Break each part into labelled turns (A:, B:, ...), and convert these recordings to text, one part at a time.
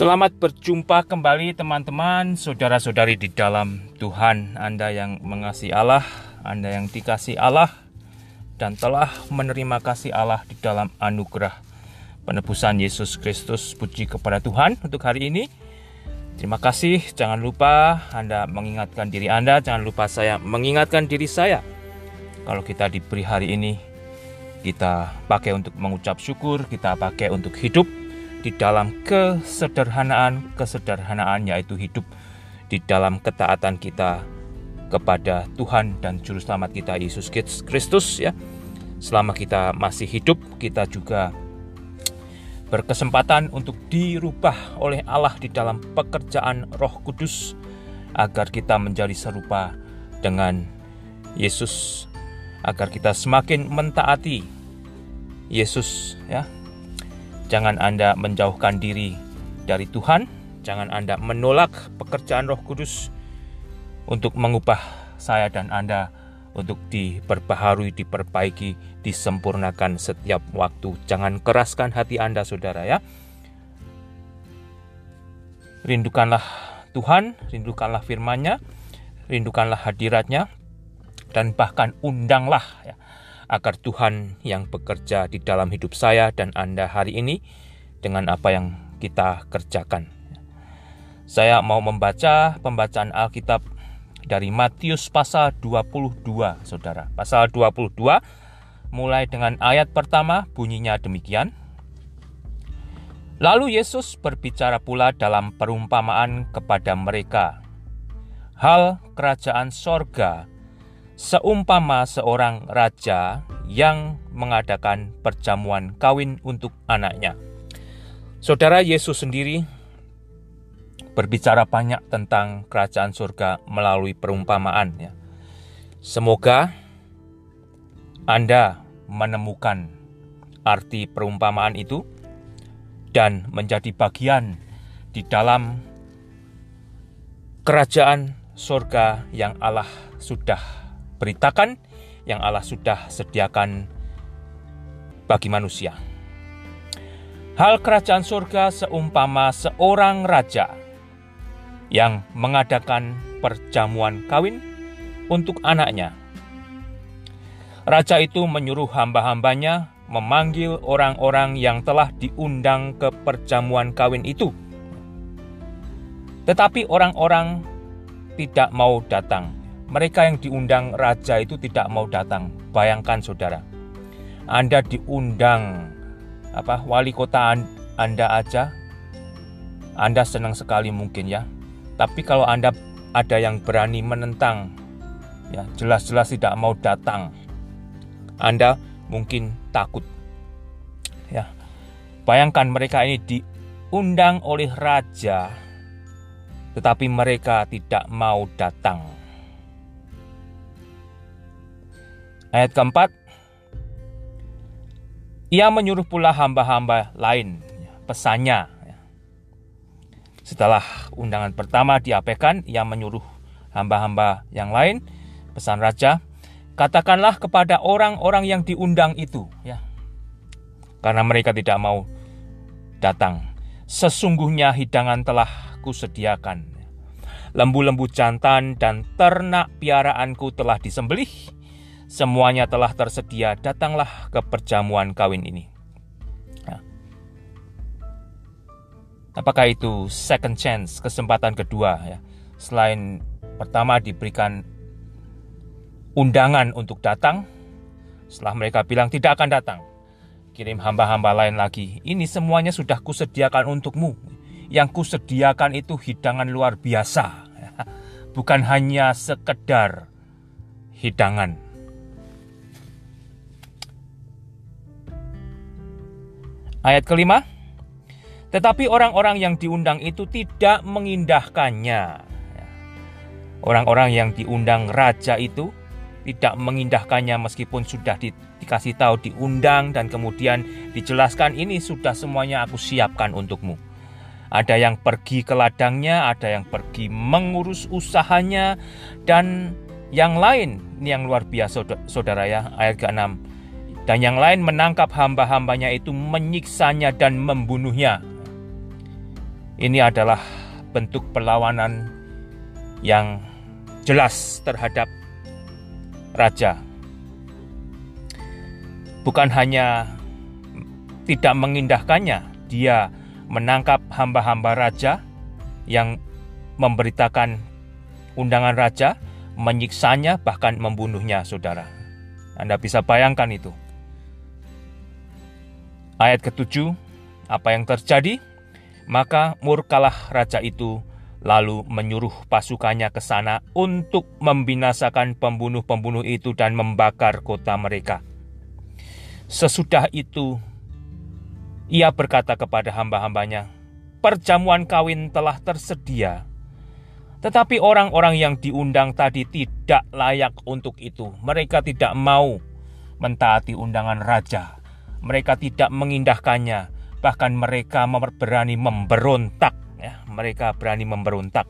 A: Selamat berjumpa kembali teman-teman, saudara-saudari di dalam Tuhan Anda yang mengasihi Allah, Anda yang dikasih Allah dan telah menerima kasih Allah di dalam anugerah penebusan Yesus Kristus. Puji kepada Tuhan untuk hari ini. Terima kasih, jangan lupa Anda mengingatkan diri Anda, jangan lupa saya mengingatkan diri saya. Kalau kita diberi hari ini, kita pakai untuk mengucap syukur, kita pakai untuk hidup, di dalam kesederhanaan, kesederhanaan yaitu hidup di dalam ketaatan kita kepada Tuhan dan Juru Selamat kita Yesus Kristus ya. Selama kita masih hidup, kita juga berkesempatan untuk dirubah oleh Allah di dalam pekerjaan Roh Kudus agar kita menjadi serupa dengan Yesus agar kita semakin mentaati Yesus ya Jangan Anda menjauhkan diri dari Tuhan, jangan Anda menolak pekerjaan Roh Kudus untuk mengubah saya dan Anda untuk diperbaharui, diperbaiki, disempurnakan setiap waktu. Jangan keraskan hati Anda, saudara ya. Rindukanlah Tuhan, rindukanlah firman-Nya, rindukanlah hadiratnya, dan bahkan undanglah ya, agar Tuhan yang bekerja di dalam hidup saya dan Anda hari ini dengan apa yang kita kerjakan. Saya mau membaca pembacaan Alkitab dari Matius pasal 22, Saudara. Pasal 22 mulai dengan ayat pertama bunyinya demikian. Lalu Yesus berbicara pula dalam perumpamaan kepada mereka. Hal kerajaan sorga seumpama seorang raja yang mengadakan perjamuan kawin untuk anaknya. Saudara Yesus sendiri berbicara banyak tentang kerajaan surga melalui perumpamaan ya. Semoga Anda menemukan arti perumpamaan itu dan menjadi bagian di dalam kerajaan surga yang Allah sudah beritakan yang Allah sudah sediakan bagi manusia. Hal kerajaan surga seumpama seorang raja yang mengadakan perjamuan kawin untuk anaknya. Raja itu menyuruh hamba-hambanya memanggil orang-orang yang telah diundang ke perjamuan kawin itu. Tetapi orang-orang tidak mau datang mereka yang diundang raja itu tidak mau datang. Bayangkan saudara, Anda diundang apa wali kota Anda aja, Anda senang sekali mungkin ya. Tapi kalau Anda ada yang berani menentang, ya jelas-jelas tidak mau datang, Anda mungkin takut. Ya, bayangkan mereka ini diundang oleh raja, tetapi mereka tidak mau datang. Ayat keempat, ia menyuruh pula hamba-hamba lain, pesannya. Setelah undangan pertama diabaikan, ia menyuruh hamba-hamba yang lain, pesan raja, katakanlah kepada orang-orang yang diundang itu, ya, karena mereka tidak mau datang. Sesungguhnya hidangan telah kusediakan. Lembu-lembu jantan dan ternak piaraanku telah disembelih Semuanya telah tersedia, datanglah ke perjamuan kawin ini. Nah. Apakah itu second chance, kesempatan kedua ya? Selain pertama diberikan undangan untuk datang, setelah mereka bilang tidak akan datang, kirim hamba-hamba lain lagi. Ini semuanya sudah kusediakan untukmu. Yang kusediakan itu hidangan luar biasa, bukan hanya sekedar hidangan. Ayat kelima, tetapi orang-orang yang diundang itu tidak mengindahkannya. Orang-orang yang diundang raja itu tidak mengindahkannya meskipun sudah di, dikasih tahu diundang dan kemudian dijelaskan ini sudah semuanya aku siapkan untukmu. Ada yang pergi ke ladangnya, ada yang pergi mengurus usahanya dan yang lain ini yang luar biasa saudara ya ayat ke-6 dan yang lain menangkap hamba-hambanya itu menyiksanya dan membunuhnya. Ini adalah bentuk perlawanan yang jelas terhadap raja. Bukan hanya tidak mengindahkannya, dia menangkap hamba-hamba raja yang memberitakan undangan raja, menyiksanya, bahkan membunuhnya, saudara. Anda bisa bayangkan itu. Ayat ketujuh, apa yang terjadi? Maka murkalah raja itu lalu menyuruh pasukannya ke sana untuk membinasakan pembunuh-pembunuh itu dan membakar kota mereka. Sesudah itu, ia berkata kepada hamba-hambanya, "Perjamuan kawin telah tersedia, tetapi orang-orang yang diundang tadi tidak layak untuk itu. Mereka tidak mau mentaati undangan raja, mereka tidak mengindahkannya, bahkan mereka berani memberontak." Ya, mereka berani memberontak.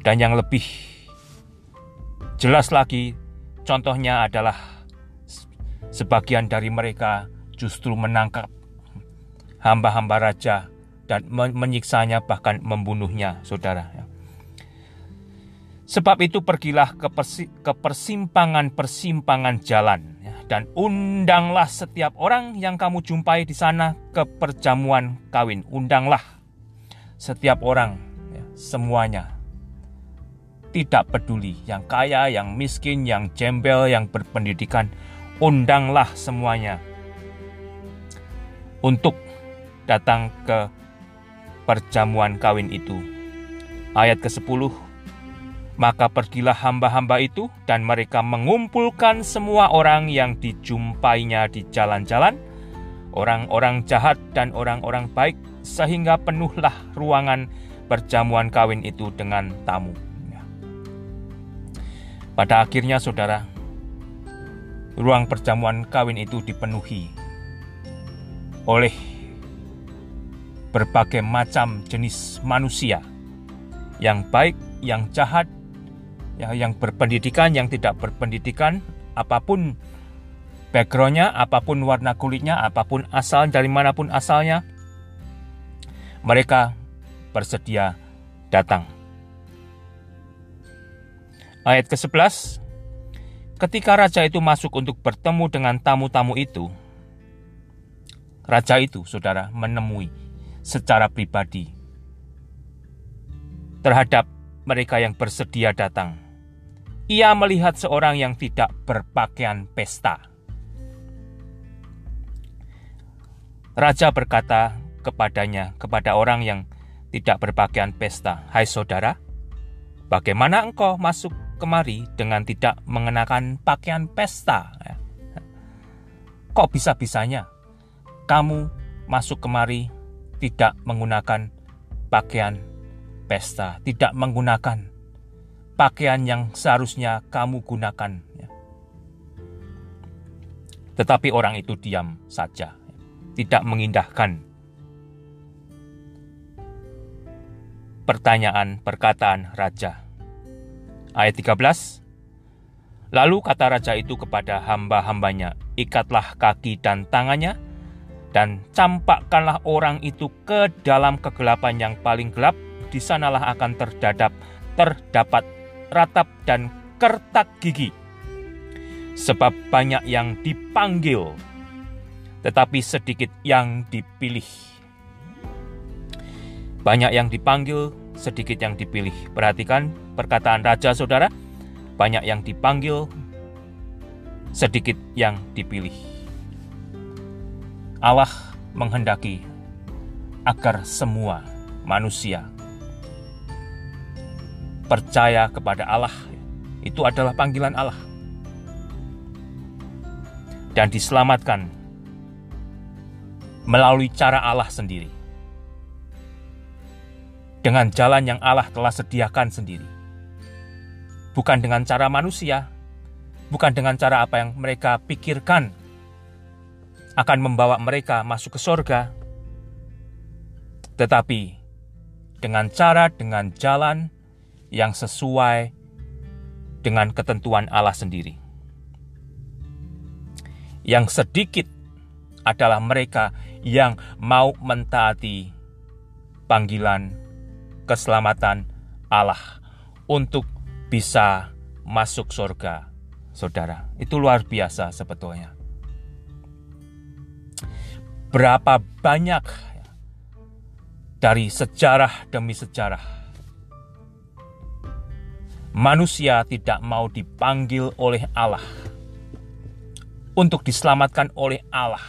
A: Dan yang lebih jelas lagi, contohnya adalah Sebagian dari mereka justru menangkap hamba-hamba raja dan menyiksanya bahkan membunuhnya, saudara. Ya. Sebab itu pergilah ke, persimpangan-persimpangan jalan ya, dan undanglah setiap orang yang kamu jumpai di sana ke perjamuan kawin. Undanglah setiap orang, ya, semuanya. Tidak peduli yang kaya, yang miskin, yang jembel, yang berpendidikan, undanglah semuanya untuk datang ke perjamuan kawin itu. Ayat ke-10 Maka pergilah hamba-hamba itu dan mereka mengumpulkan semua orang yang dijumpainya di jalan-jalan, orang-orang jahat dan orang-orang baik, sehingga penuhlah ruangan perjamuan kawin itu dengan tamu. Pada akhirnya saudara, ruang perjamuan kawin itu dipenuhi oleh berbagai macam jenis manusia yang baik, yang jahat, ya, yang berpendidikan, yang tidak berpendidikan, apa pun backgroundnya, apa pun warna kulitnya, apa pun asal dari mana pun asalnya, mereka bersedia datang. Ayat ke-11 Ketika raja itu masuk untuk bertemu dengan tamu-tamu itu, raja itu, saudara, menemui secara pribadi terhadap mereka yang bersedia datang. Ia melihat seorang yang tidak berpakaian pesta. Raja berkata kepadanya, kepada orang yang tidak berpakaian pesta, "Hai saudara, bagaimana engkau masuk kemari dengan tidak mengenakan pakaian pesta. Kok bisa-bisanya kamu masuk kemari tidak menggunakan pakaian pesta, tidak menggunakan pakaian yang seharusnya kamu gunakan. Ya. Tetapi orang itu diam saja, tidak mengindahkan pertanyaan perkataan raja. Ayat 13. Lalu kata raja itu kepada hamba-hambanya, ikatlah kaki dan tangannya, dan campakkanlah orang itu ke dalam kegelapan yang paling gelap, di sanalah akan terdadap, terdapat ratap dan kertak gigi. Sebab banyak yang dipanggil, tetapi sedikit yang dipilih. Banyak yang dipanggil, sedikit yang dipilih. Perhatikan perkataan raja saudara, banyak yang dipanggil, sedikit yang dipilih. Allah menghendaki agar semua manusia percaya kepada Allah. Itu adalah panggilan Allah. Dan diselamatkan melalui cara Allah sendiri dengan jalan yang Allah telah sediakan sendiri. Bukan dengan cara manusia, bukan dengan cara apa yang mereka pikirkan akan membawa mereka masuk ke sorga, tetapi dengan cara, dengan jalan yang sesuai dengan ketentuan Allah sendiri. Yang sedikit adalah mereka yang mau mentaati panggilan keselamatan Allah untuk bisa masuk surga. Saudara, itu luar biasa sebetulnya. Berapa banyak dari sejarah demi sejarah manusia tidak mau dipanggil oleh Allah untuk diselamatkan oleh Allah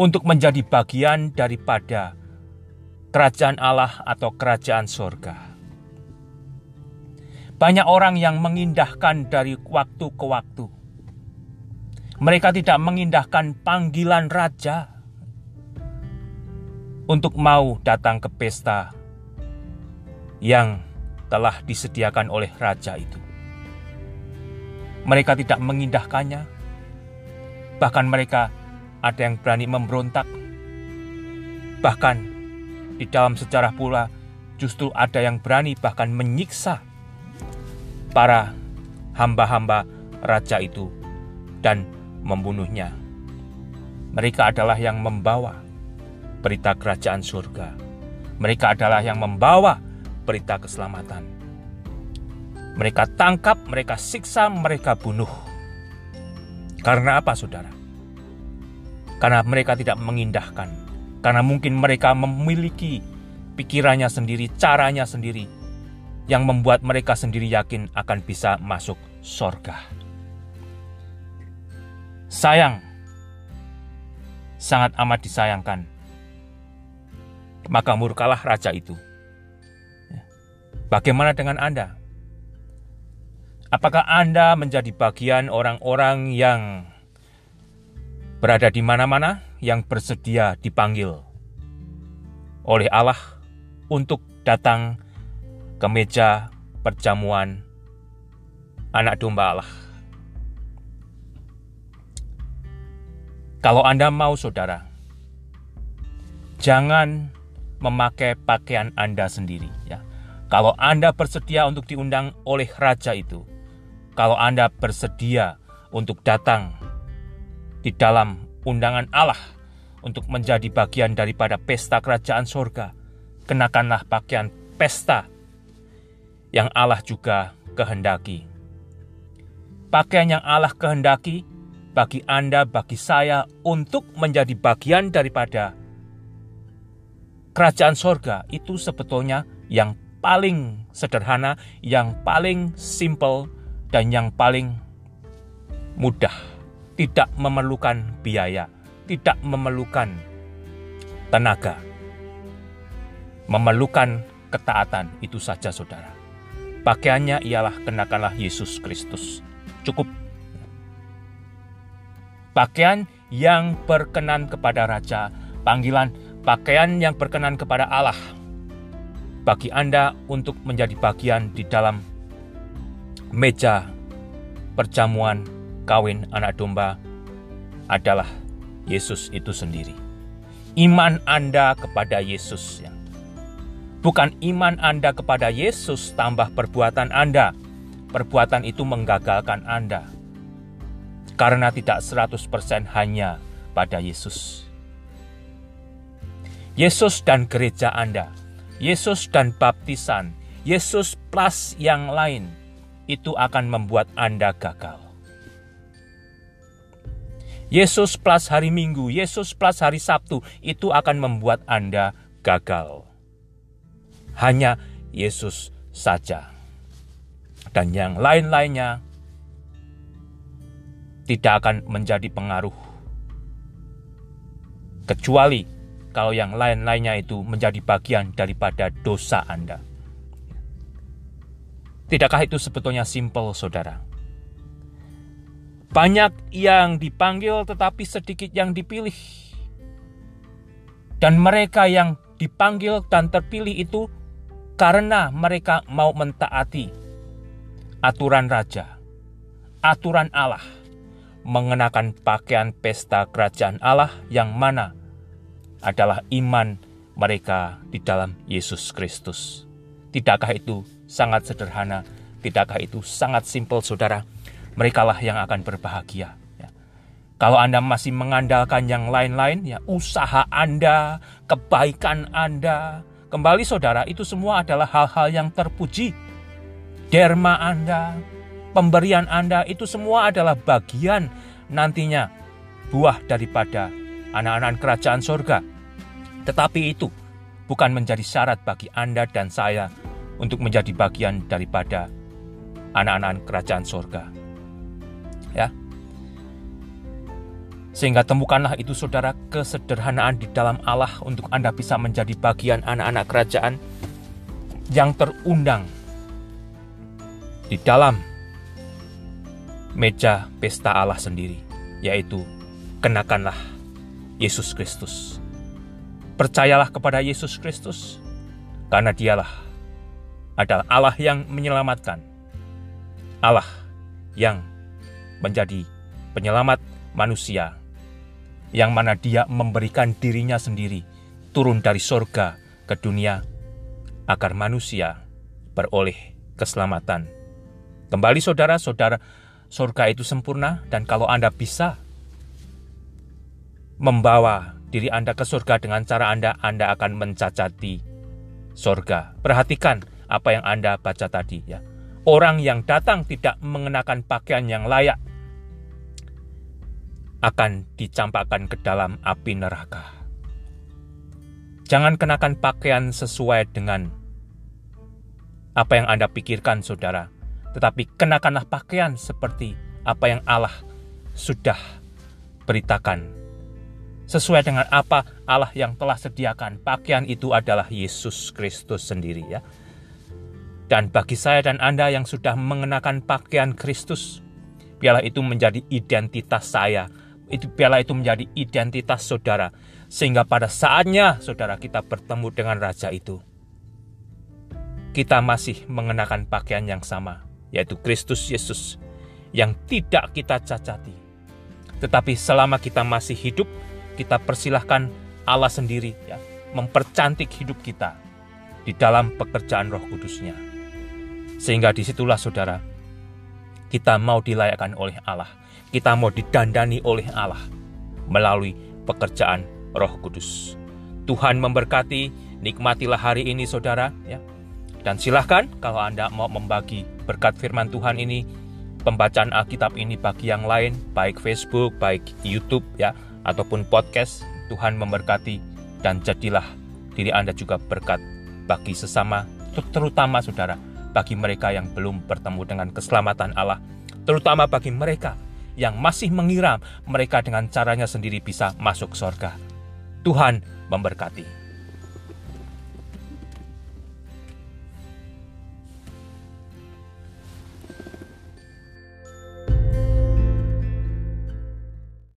A: untuk menjadi bagian daripada kerajaan Allah atau kerajaan sorga. Banyak orang yang mengindahkan dari waktu ke waktu. Mereka tidak mengindahkan panggilan raja untuk mau datang ke pesta yang telah disediakan oleh raja itu. Mereka tidak mengindahkannya, bahkan mereka ada yang berani memberontak. Bahkan di dalam sejarah pula, justru ada yang berani bahkan menyiksa para hamba-hamba raja itu dan membunuhnya. Mereka adalah yang membawa berita kerajaan surga. Mereka adalah yang membawa berita keselamatan. Mereka tangkap, mereka siksa, mereka bunuh. Karena apa, saudara? Karena mereka tidak mengindahkan. Karena mungkin mereka memiliki pikirannya sendiri, caranya sendiri, yang membuat mereka sendiri yakin akan bisa masuk sorga. Sayang, sangat amat disayangkan. Maka murkalah raja itu. Bagaimana dengan Anda? Apakah Anda menjadi bagian orang-orang yang berada di mana-mana yang bersedia dipanggil oleh Allah untuk datang ke meja perjamuan anak domba Allah. Kalau Anda mau saudara, jangan memakai pakaian Anda sendiri ya. Kalau Anda bersedia untuk diundang oleh raja itu, kalau Anda bersedia untuk datang di dalam undangan Allah untuk menjadi bagian daripada pesta kerajaan sorga, kenakanlah pakaian pesta yang Allah juga kehendaki. Pakaian yang Allah kehendaki bagi Anda, bagi saya, untuk menjadi bagian daripada kerajaan sorga itu sebetulnya yang paling sederhana, yang paling simple, dan yang paling mudah. Tidak memerlukan biaya, tidak memerlukan tenaga, memerlukan ketaatan. Itu saja, saudara. Pakaiannya ialah kenakanlah Yesus Kristus. Cukup. Pakaian yang berkenan kepada Raja, panggilan pakaian yang berkenan kepada Allah. Bagi Anda untuk menjadi bagian di dalam meja perjamuan kawin anak domba adalah Yesus itu sendiri. Iman Anda kepada Yesus yang Bukan iman Anda kepada Yesus tambah perbuatan Anda. Perbuatan itu menggagalkan Anda. Karena tidak 100% hanya pada Yesus. Yesus dan gereja Anda, Yesus dan baptisan, Yesus plus yang lain, itu akan membuat Anda gagal. Yesus plus hari Minggu, Yesus plus hari Sabtu, itu akan membuat Anda gagal hanya Yesus saja. Dan yang lain-lainnya tidak akan menjadi pengaruh. Kecuali kalau yang lain-lainnya itu menjadi bagian daripada dosa Anda. Tidakkah itu sebetulnya simpel, saudara? Banyak yang dipanggil, tetapi sedikit yang dipilih, dan mereka yang dipanggil dan terpilih itu karena mereka mau mentaati aturan raja, aturan Allah, mengenakan pakaian pesta kerajaan Allah yang mana adalah iman mereka di dalam Yesus Kristus. Tidakkah itu sangat sederhana? Tidakkah itu sangat simpel, saudara? Merekalah yang akan berbahagia. Ya. Kalau Anda masih mengandalkan yang lain-lain, ya usaha Anda, kebaikan Anda, kembali saudara, itu semua adalah hal-hal yang terpuji. Derma Anda, pemberian Anda, itu semua adalah bagian nantinya buah daripada anak-anak kerajaan sorga. Tetapi itu bukan menjadi syarat bagi Anda dan saya untuk menjadi bagian daripada anak-anak kerajaan sorga. Ya, sehingga temukanlah itu saudara kesederhanaan di dalam Allah untuk Anda bisa menjadi bagian anak-anak kerajaan yang terundang di dalam meja pesta Allah sendiri, yaitu kenakanlah Yesus Kristus. Percayalah kepada Yesus Kristus, karena dialah adalah Allah yang menyelamatkan, Allah yang menjadi penyelamat manusia yang mana dia memberikan dirinya sendiri turun dari sorga ke dunia agar manusia beroleh keselamatan. Kembali saudara-saudara, sorga itu sempurna dan kalau Anda bisa membawa diri Anda ke surga dengan cara Anda, Anda akan mencacati sorga. Perhatikan apa yang Anda baca tadi ya. Orang yang datang tidak mengenakan pakaian yang layak akan dicampakkan ke dalam api neraka. Jangan kenakan pakaian sesuai dengan apa yang Anda pikirkan, saudara, tetapi kenakanlah pakaian seperti apa yang Allah sudah beritakan. Sesuai dengan apa Allah yang telah sediakan, pakaian itu adalah Yesus Kristus sendiri ya. Dan bagi saya dan Anda yang sudah mengenakan pakaian Kristus, biarlah itu menjadi identitas saya. Itu piala itu menjadi identitas saudara. Sehingga pada saatnya saudara kita bertemu dengan raja itu kita masih mengenakan pakaian yang sama yaitu Kristus Yesus yang tidak kita cacati. Tetapi selama kita masih hidup kita persilahkan Allah sendiri ya mempercantik hidup kita di dalam pekerjaan Roh Kudusnya sehingga di situlah saudara kita mau dilayakkan oleh Allah kita mau didandani oleh Allah melalui pekerjaan Roh Kudus. Tuhan memberkati, nikmatilah hari ini saudara ya. Dan silahkan kalau Anda mau membagi berkat firman Tuhan ini, pembacaan Alkitab ini bagi yang lain, baik Facebook, baik YouTube ya, ataupun podcast, Tuhan memberkati dan jadilah diri Anda juga berkat bagi sesama, terutama saudara, bagi mereka yang belum bertemu dengan keselamatan Allah, terutama bagi mereka yang masih mengira mereka dengan caranya sendiri bisa masuk surga. Tuhan memberkati.